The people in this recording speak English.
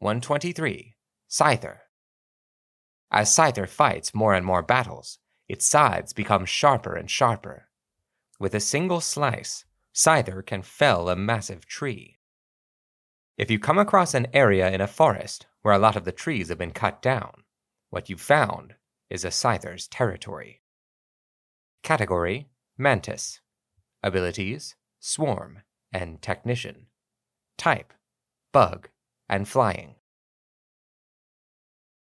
123. Scyther. As Scyther fights more and more battles, its scythes become sharper and sharper. With a single slice, Scyther can fell a massive tree. If you come across an area in a forest where a lot of the trees have been cut down, what you've found is a Scyther's territory. Category Mantis. Abilities Swarm and Technician. Type Bug and Flying.